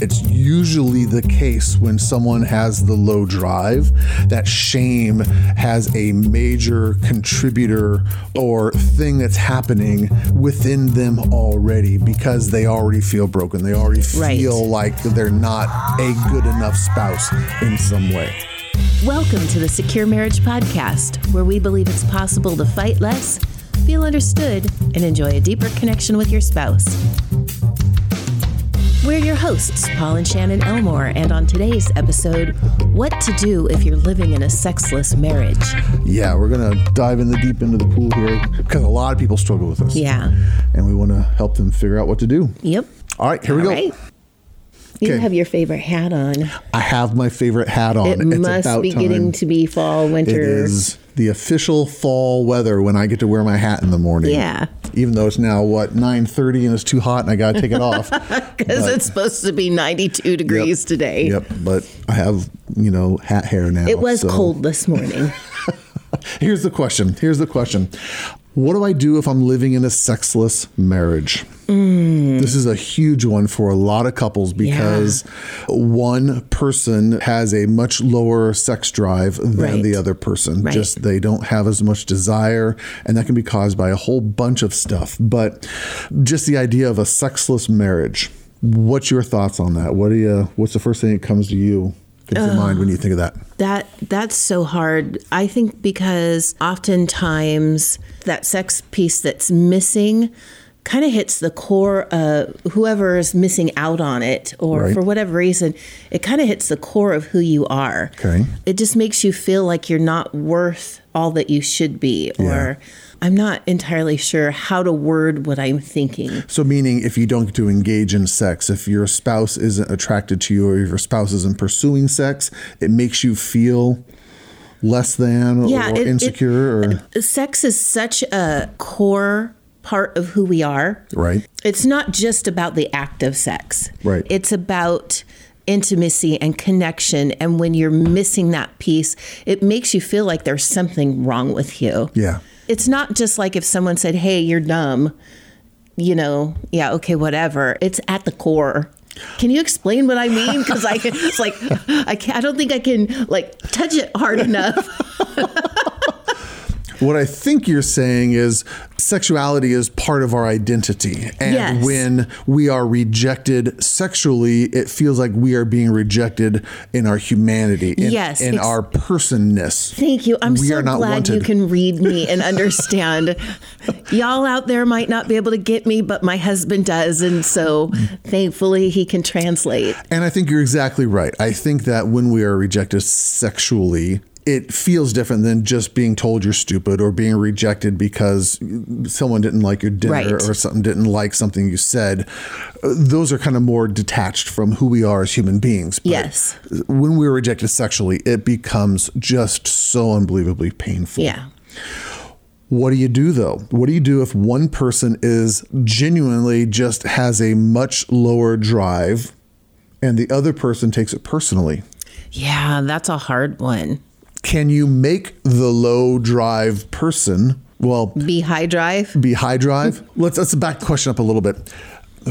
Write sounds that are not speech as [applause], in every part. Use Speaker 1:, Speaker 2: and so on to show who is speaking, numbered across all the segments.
Speaker 1: it's usually the case when someone has the low drive that shame has a major contributor or thing that's happening within them already because they already feel broken. They already
Speaker 2: Right.
Speaker 1: feel like they're not a good enough spouse in some way.
Speaker 2: Welcome to the Secure Marriage Podcast, where we believe it's possible to fight less, feel understood, and enjoy a deeper connection with your spouse. We're your hosts, Paul and Shannon Elmore, and on today's episode, what to do if you're living in a sexless marriage.
Speaker 1: Yeah, we're going to dive in the deep into the pool here because a lot of people struggle with this.
Speaker 2: Yeah.
Speaker 1: And we want to help them figure out what to do.
Speaker 2: Yep.
Speaker 1: All right, here we go.
Speaker 2: right. You
Speaker 1: Okay.
Speaker 2: have your favorite hat on.
Speaker 1: I have my favorite hat on.
Speaker 2: It
Speaker 1: it's
Speaker 2: must be
Speaker 1: time.
Speaker 2: getting to be fall,
Speaker 1: It
Speaker 2: winter.
Speaker 1: is the official fall weather when I get to wear my hat in the morning.
Speaker 2: Yeah.
Speaker 1: Even though it's now what 9:30 and it's too hot and I got to take it off. [laughs]
Speaker 2: Because it's supposed to be 92 degrees today.
Speaker 1: Yep, but I have, you know, hat hair now.
Speaker 2: It was
Speaker 1: so-
Speaker 2: cold this morning. [laughs]
Speaker 1: Here's the question. Here's the question. What do I do if I'm living in a sexless marriage?
Speaker 2: Mm.
Speaker 1: This is a huge one for a lot of couples because one person has a much lower sex drive than
Speaker 2: Right.
Speaker 1: the other person.
Speaker 2: Right.
Speaker 1: Just they don't have as much desire, and that can be caused by a whole bunch of stuff. But just the idea of a sexless marriage. What's your thoughts on that? What do you? What's the first thing that comes to you? Comes to mind when you think of that?
Speaker 2: Um, that that's so hard. I think because oftentimes that sex piece that's missing kind of hits the core of whoever is missing out on it or
Speaker 1: Right.
Speaker 2: for whatever reason it kind of hits the core of who you are
Speaker 1: Okay.
Speaker 2: it just makes you feel like you're not worth all that you should be or
Speaker 1: Yeah.
Speaker 2: I'm not entirely sure how to word what i'm thinking
Speaker 1: So, meaning if you don't get to engage in sex, if your spouse isn't attracted to you or your spouse isn't pursuing sex, it makes you feel less than
Speaker 2: Yeah,
Speaker 1: or
Speaker 2: it- it-
Speaker 1: insecure or
Speaker 2: sex is such a core part of who we are
Speaker 1: right.
Speaker 2: it's not just about the act of sex.
Speaker 1: Right.
Speaker 2: It's about intimacy and connection. And when you're missing that piece, it makes you feel like there's something wrong with you.
Speaker 1: Yeah.
Speaker 2: It's not just like if someone said, hey, you're dumb, you know, yeah, okay, whatever. It's at the core. Can you explain what I mean? Because I it's like, I, can't, I don't think I can like touch it hard enough. [laughs]
Speaker 1: What I think you're saying is sexuality is part of our identity. And
Speaker 2: Yes.
Speaker 1: when we are rejected sexually, it feels like we are being rejected in our humanity, in,
Speaker 2: Yes,
Speaker 1: in our personness.
Speaker 2: Thank you. I'm
Speaker 1: We
Speaker 2: so glad you can read me and understand. [laughs] Y'all out there might not be able to get me, but my husband does. And so thankfully he can translate.
Speaker 1: And I think you're exactly right. I think that when we are rejected sexually, it feels different than just being told you're stupid or being rejected because someone didn't like your dinner
Speaker 2: Right.
Speaker 1: or something didn't like something you said. Those are kind of more detached from who we are as human beings. But
Speaker 2: Yes.
Speaker 1: When we're rejected sexually, it becomes just so unbelievably painful.
Speaker 2: Yeah.
Speaker 1: What do you do though? What do you do if one person is genuinely just has a much lower drive and the other person takes it personally?
Speaker 2: Yeah, that's a hard one.
Speaker 1: Can you make the low drive person, well,
Speaker 2: Be high drive.
Speaker 1: be high drive? let's let's back the question up a little bit.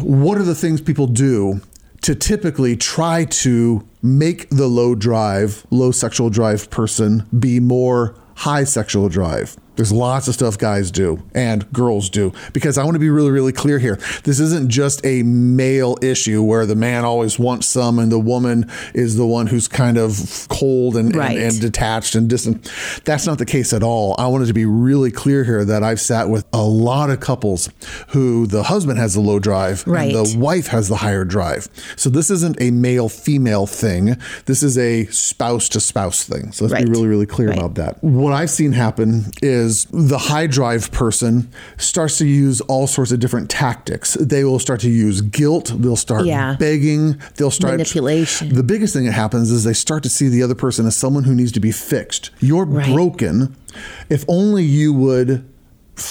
Speaker 1: What are the things people do to typically try to make the low drive, low sexual drive person be more high sexual drive? There's lots of stuff guys do and girls do because I want to be really, really clear here. This isn't just a male issue where the man always wants some and the woman is the one who's kind of cold and,
Speaker 2: Right.
Speaker 1: and, and detached and distant. That's not the case at all. I wanted to be really clear here that I've sat with a lot of couples who the husband has the low drive
Speaker 2: Right.
Speaker 1: and the wife has the higher drive. So this isn't a male female thing. This is a spouse to spouse thing. So let's
Speaker 2: Right.
Speaker 1: be really, really clear about that. What I've seen happen is the high drive person starts to use all sorts of different tactics. They will start to use guilt. They'll start
Speaker 2: Yeah.
Speaker 1: begging. They'll start
Speaker 2: Manipulation.
Speaker 1: The biggest thing that happens is they start to see the other person as someone who needs to be fixed. You're
Speaker 2: Right.
Speaker 1: broken. If only you would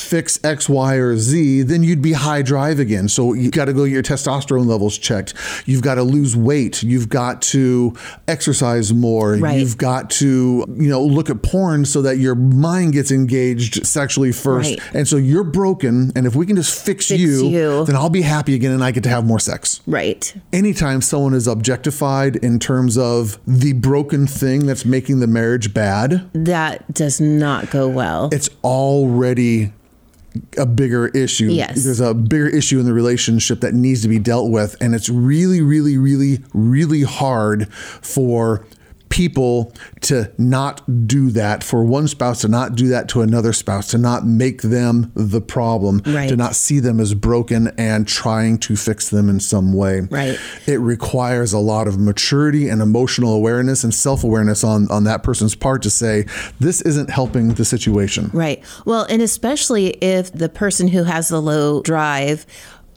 Speaker 1: fix X, Y, or Z, then you'd be high drive again. So you got to go get your testosterone levels checked. You've got to lose weight. You've got to exercise more.
Speaker 2: Right.
Speaker 1: You've got to, you know, look at porn so that your mind gets engaged sexually first.
Speaker 2: Right.
Speaker 1: And so you're broken. And if we can just fix,
Speaker 2: Fix
Speaker 1: you,
Speaker 2: you.
Speaker 1: then I'll be happy again and I get to have more sex
Speaker 2: Right.
Speaker 1: anytime someone is objectified in terms of the broken thing that's making the marriage bad,
Speaker 2: That does not go well.
Speaker 1: it's already a bigger issue.
Speaker 2: Yes.
Speaker 1: There's a bigger issue in the relationship that needs to be dealt with. And it's really, really, really, really hard for people to not do that, for one spouse to not do that to another spouse, to not make them the problem,
Speaker 2: Right.
Speaker 1: to not see them as broken and trying to fix them in some way.
Speaker 2: Right.
Speaker 1: It requires a lot of maturity and emotional awareness and self awareness on, on that person's part to say, this isn't helping the situation.
Speaker 2: Right. Well, and especially if the person who has the low drive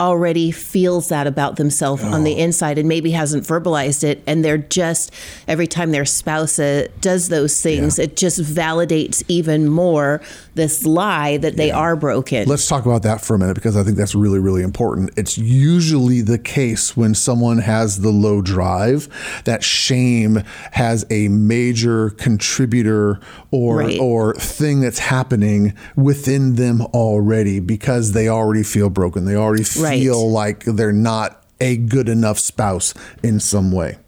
Speaker 2: already feels that about themselves on
Speaker 1: Oh.
Speaker 2: the inside and maybe hasn't verbalized it and they're just every time their spouse uh, does those things it just validates even more this lie that they are broken
Speaker 1: Let's talk about that for a minute because I think that's really, really important. It's usually the case when someone has the low drive that shame has a major contributor or
Speaker 2: Right.
Speaker 1: or thing that's happening within them already because they already feel broken. They already
Speaker 2: Right.
Speaker 1: Feel like they're not a good enough spouse in some way.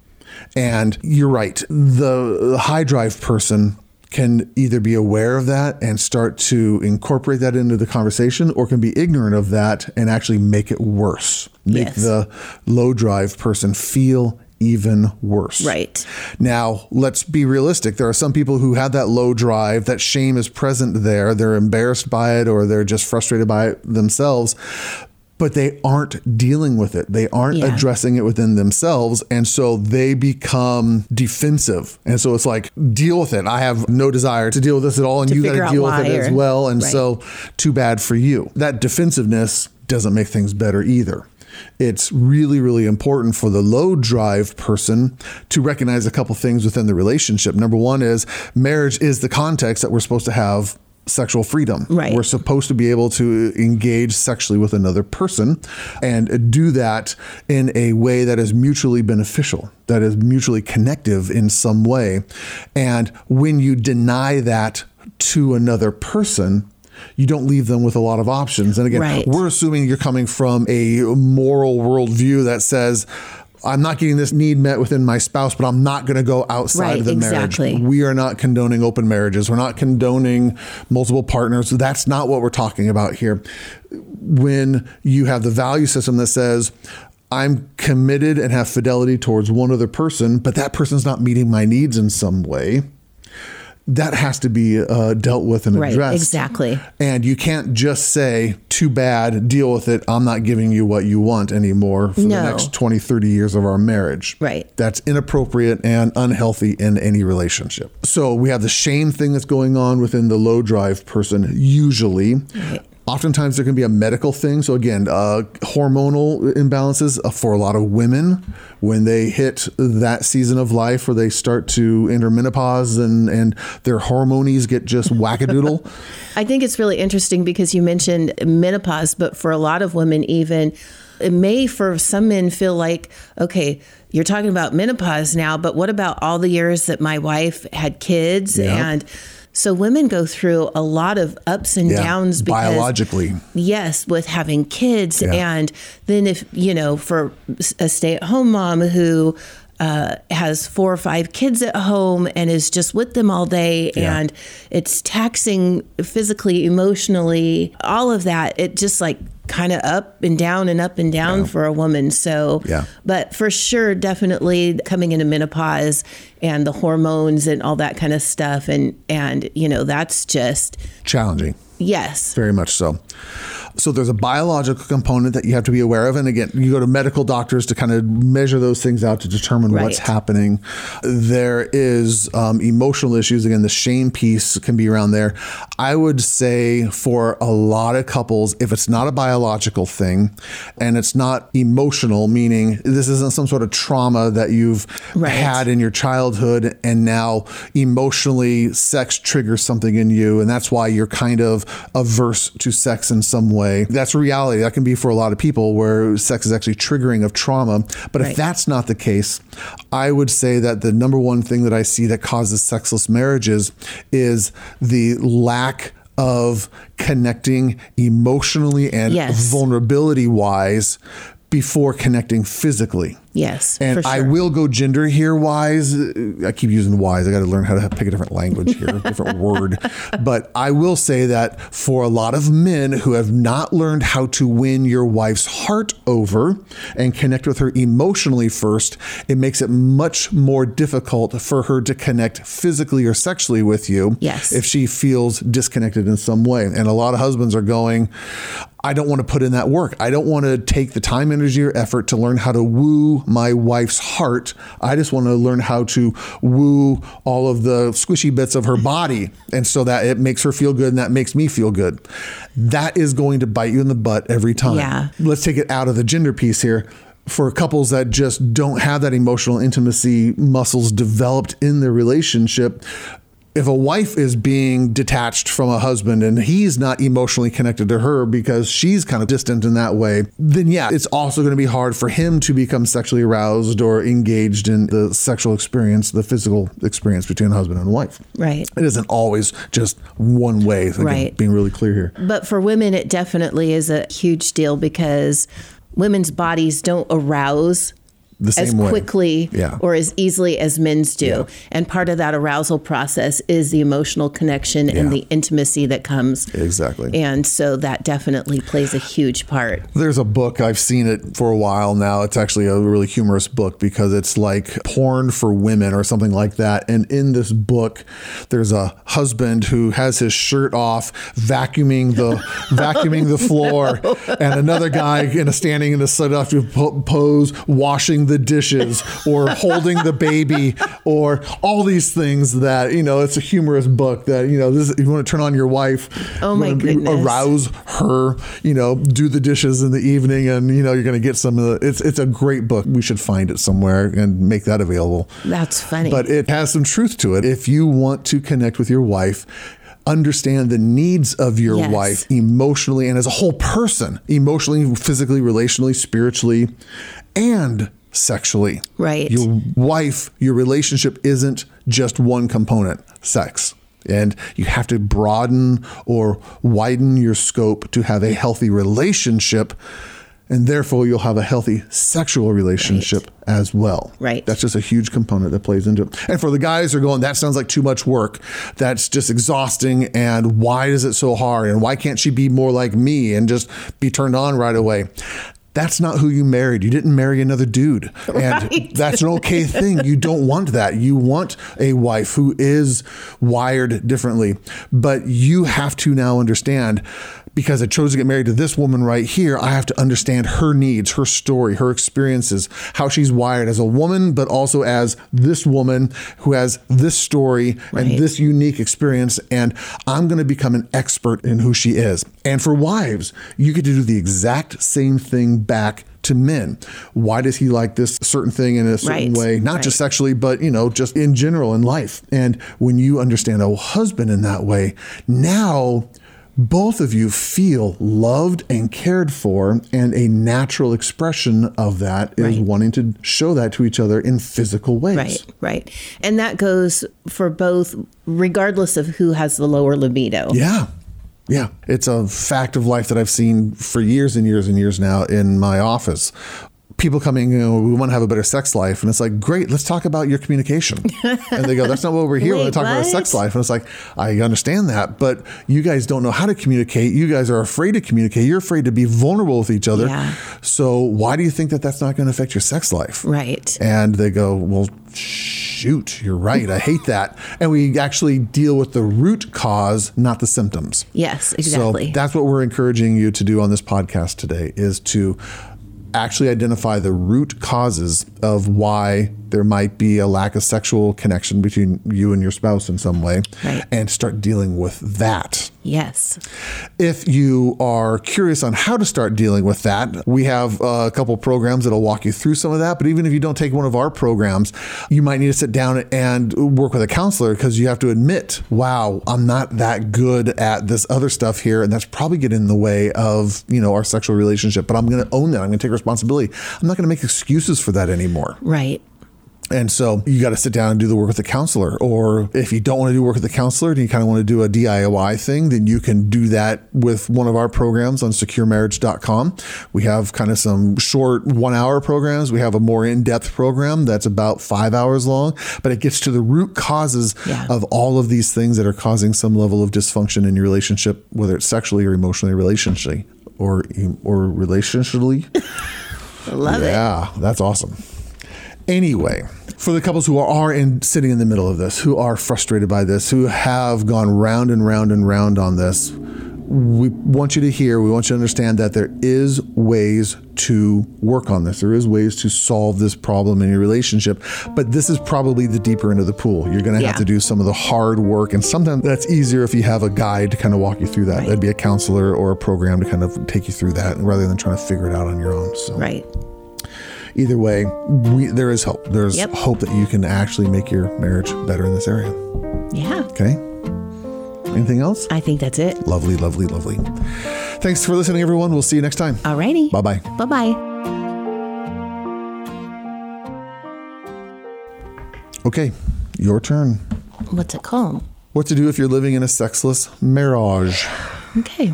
Speaker 1: And you're right. The high drive person can either be aware of that and start to incorporate that into the conversation or can be ignorant of that and actually make it worse. Make
Speaker 2: Yes.
Speaker 1: the low drive person feel even worse.
Speaker 2: Right.
Speaker 1: Now, let's be realistic. There are some people who have that low drive, that shame is present there. They're embarrassed by it or they're just frustrated by it themselves, but they aren't dealing with it. They aren't
Speaker 2: Yeah.
Speaker 1: addressing it within themselves. And so they become defensive. And so it's like, deal with it. I have no desire to deal with this at all. And
Speaker 2: To
Speaker 1: you got to deal with it as well. And
Speaker 2: Right.
Speaker 1: so, too bad for you. That defensiveness doesn't make things better either. It's really, really important for the low drive person to recognize a couple things within the relationship. Number one is marriage is the context that we're supposed to have sexual freedom.
Speaker 2: Right.
Speaker 1: We're supposed to be able to engage sexually with another person and do that in a way that is mutually beneficial, that is mutually connective in some way. And when you deny that to another person, you don't leave them with a lot of options. And again,
Speaker 2: Right.
Speaker 1: we're assuming you're coming from a moral worldview that says, I'm not getting this need met within my spouse, but I'm not going to go outside
Speaker 2: Right,
Speaker 1: of the
Speaker 2: exactly.
Speaker 1: marriage. We are not condoning open marriages. We're not condoning multiple partners. That's not what we're talking about here. When you have the value system that says, I'm committed and have fidelity towards one other person, but that person's not meeting my needs in some way. That has to be uh, dealt with and
Speaker 2: Right,
Speaker 1: addressed.
Speaker 2: exactly.
Speaker 1: And you can't just say, too bad, deal with it. I'm not giving you what you want anymore for
Speaker 2: No.
Speaker 1: the next 20, 30 years of our marriage.
Speaker 2: Right.
Speaker 1: That's inappropriate and unhealthy in any relationship. So we have the shame thing that's going on within the low drive person, usually. Oftentimes there can be a medical thing. So again, uh, hormonal imbalances uh, for a lot of women when they hit that season of life where they start to enter menopause and, and their hormonies get just wackadoodle. [laughs]
Speaker 2: I think it's really interesting because you mentioned menopause, but for a lot of women, even it may for some men feel like, okay, you're talking about menopause now, but what about all the years that my wife had kids?
Speaker 1: Yeah.
Speaker 2: And so women go through a lot of ups and
Speaker 1: Yeah,
Speaker 2: downs because
Speaker 1: biologically.
Speaker 2: yes with having kids
Speaker 1: Yeah.
Speaker 2: and then if you know for a stay-at-home mom who uh, has four or five kids at home and is just with them all day
Speaker 1: Yeah.
Speaker 2: and it's taxing physically emotionally all of that it just like kind of up and down and up and down for a woman so
Speaker 1: Yeah.
Speaker 2: but for sure definitely coming into menopause and the hormones and all that kind of stuff and and you know that's just
Speaker 1: Challenging.
Speaker 2: yes
Speaker 1: Very much so. So there's a biological component that you have to be aware of. And again, you go to medical doctors to kind of measure those things out to determine what's happening. There is um, emotional issues. Again, the shame piece can be around there. I would say for a lot of couples, if it's not a biological thing and it's not emotional, meaning this isn't some sort of trauma that you've
Speaker 2: Right.
Speaker 1: had in your childhood and now emotionally sex triggers something in you and that's why you're kind of averse to sex in some way that's reality. That can be for a lot of people where sex is actually triggering of trauma. But if that's not the case i would say that the number one thing that i see that causes sexless marriages is the lack of connecting emotionally and
Speaker 2: Yes.
Speaker 1: vulnerability wise before connecting physically
Speaker 2: Yes,
Speaker 1: and
Speaker 2: for
Speaker 1: I will go gender here wise. I keep using wise. I got to learn how to pick a different language here, a different [laughs] word. But I will say that for a lot of men who have not learned how to win your wife's heart over and connect with her emotionally first, it makes it much more difficult for her to connect physically or sexually with you
Speaker 2: Yes.
Speaker 1: if she feels disconnected in some way. And a lot of husbands are going, I don't want to put in that work. I don't want to take the time, energy, or effort to learn how to woo my wife's heart. I just want to learn how to woo all of the squishy bits of her body. And so that it makes her feel good and that makes me feel good. That is going to bite you in the butt every time.
Speaker 2: Yeah.
Speaker 1: Let's take it out of the gender piece here. For couples that just don't have that emotional intimacy muscles developed in their relationship, if a wife is being detached from a husband and he's not emotionally connected to her because she's kind of distant in that way, then yeah, it's also going to be hard for him to become sexually aroused or engaged in the sexual experience, the physical experience between husband and wife.
Speaker 2: right.
Speaker 1: It isn't always just one way. Again,
Speaker 2: Right.
Speaker 1: Being really clear here.
Speaker 2: But for women, it definitely is a huge deal because women's bodies don't arouse
Speaker 1: The
Speaker 2: as
Speaker 1: way.
Speaker 2: quickly
Speaker 1: Yeah.
Speaker 2: or as easily as men's do.
Speaker 1: Yeah.
Speaker 2: And part of that arousal process is the emotional connection and the intimacy that comes.
Speaker 1: Exactly.
Speaker 2: And so that definitely plays a huge part.
Speaker 1: There's a book, I've seen it for a while now. It's actually a really humorous book because it's like porn for women or something like that. And in this book, there's a husband who has his shirt off, vacuuming the [laughs] vacuuming the floor, and another guy in a standing in a seductive po- pose, washing the dishes or holding the baby or all these things that, you know, it's a humorous book that, you know, this if you want to turn on your wife,
Speaker 2: Oh my
Speaker 1: wanna uh,
Speaker 2: goodness.
Speaker 1: arouse her, you know, do the dishes in the evening and you know, you're going to get some of the it's it's a great book. We should find it somewhere and make that available.
Speaker 2: That's funny.
Speaker 1: But it has some truth to it. If you want to connect with your wife, understand the needs of your
Speaker 2: Yes.
Speaker 1: wife emotionally and as a whole person, emotionally, physically, relationally, spiritually, and sexually.
Speaker 2: Right.
Speaker 1: Your wife, your relationship isn't just one component, sex. And you have to broaden or widen your scope to have a healthy relationship. And therefore, you'll have a healthy sexual relationship as well.
Speaker 2: Right.
Speaker 1: That's just a huge component that plays into it. And for the guys who are going, that sounds like too much work. That's just exhausting. And why is it so hard? And why can't she be more like me and just be turned on right away? That's not who you married. You didn't marry another dude. And [laughs]
Speaker 2: Right.
Speaker 1: that's an okay thing. You don't want that. You want a wife who is wired differently. But you have to now understand because I chose to get married to this woman right here, I have to understand her needs, her story, her experiences, how she's wired as a woman, but also as this woman who has this story
Speaker 2: Right.
Speaker 1: and this unique experience. And I'm going to become an expert in who she is. And for wives, you get to do the exact same thing back to men. Why does he like this certain thing in a certain
Speaker 2: Right,
Speaker 1: way? Not
Speaker 2: right.
Speaker 1: just sexually, but you know, just in general in life. And when you understand a husband in that way, now both of you feel loved and cared for, and a natural expression of that is
Speaker 2: Right.
Speaker 1: wanting to show that to each other in physical ways.
Speaker 2: Right, right. And that goes for both, regardless of who has the lower libido.
Speaker 1: Yeah. Yeah. It's a fact of life that I've seen for years and years and years now in my office. people coming, you know, we want to have a better sex life. And it's like, great, let's talk about your communication. [laughs] and they go, that's not what we're here. we're talking about sex life. And it's like, I understand that, but you guys don't know how to communicate. You guys are afraid to communicate. You're afraid to be vulnerable with each other.
Speaker 2: Yeah.
Speaker 1: So why do you think that that's not going to affect your sex life?
Speaker 2: Right.
Speaker 1: And they go, well, shoot, you're right. I hate that. And we actually deal with the root cause, not the symptoms.
Speaker 2: Yes, exactly.
Speaker 1: So that's what we're encouraging you to do on this podcast today is to actually identify the root causes of why there might be a lack of sexual connection between you and your spouse in some way
Speaker 2: Right.
Speaker 1: and start dealing with that.
Speaker 2: yes.
Speaker 1: If you are curious on how to start dealing with that, we have a couple programs that'll walk you through some of that. But even if you don't take one of our programs, you might need to sit down and work with a counselor because you have to admit, wow, I'm not that good at this other stuff here. And that's probably getting in the way of, you know, our sexual relationship. But I'm going to own that. I'm going to take responsibility. I'm not going to make excuses for that anymore.
Speaker 2: Right.
Speaker 1: And so you got to sit down and do the work with the counselor. Or if you don't want to do work with the counselor and you kind of want to do a DIY thing, then you can do that with one of our programs on securemarriage.com. We have kind of some short one hour programs. We have a more in depth program that's about five hours long, but it gets to the root causes
Speaker 2: Yeah.
Speaker 1: of all of these things that are causing some level of dysfunction in your relationship, whether it's sexually or emotionally, relationally, or, or relationally.
Speaker 2: I [laughs] love it.
Speaker 1: Yeah, that's awesome. Anyway, for the couples who are in sitting in the middle of this, who are frustrated by this, who have gone round and round and round on this, we want you to hear, we want you to understand that there is ways to work on this. There is ways to solve this problem in your relationship, but this is probably the deeper end of the pool. You're going to
Speaker 2: Yeah.
Speaker 1: have to do some of the hard work, and sometimes that's easier if you have a guide to kind of walk you through that. That'd be a counselor or a program to kind of take you through that rather than trying to figure it out on your own. So
Speaker 2: Right.
Speaker 1: Either way, we, there is hope. There's
Speaker 2: Yep.
Speaker 1: hope that you can actually make your marriage better in this area.
Speaker 2: Yeah.
Speaker 1: Okay. Anything else?
Speaker 2: I think that's it.
Speaker 1: Lovely, lovely, lovely. Thanks for listening, everyone. We'll see you next time.
Speaker 2: Alrighty.
Speaker 1: Bye bye.
Speaker 2: Bye bye.
Speaker 1: Okay, your turn.
Speaker 2: What's it called?
Speaker 1: What to do if you're living in a sexless marriage? [sighs]
Speaker 2: Okay.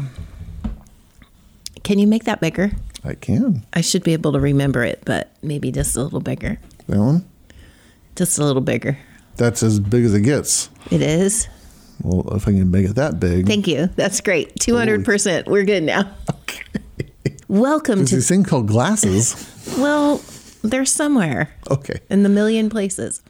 Speaker 2: Can you make that bigger?
Speaker 1: I can.
Speaker 2: I should be able to remember it, but maybe just a little bigger.
Speaker 1: That one?
Speaker 2: Just a little bigger.
Speaker 1: That's as big as it gets.
Speaker 2: It is.
Speaker 1: Well, if I can make it that big.
Speaker 2: Thank you. That's great. 200%. We're good now. Okay. Welcome
Speaker 1: There's
Speaker 2: to,
Speaker 1: this thing called glasses.
Speaker 2: well, they're somewhere
Speaker 1: Okay.
Speaker 2: in the million places.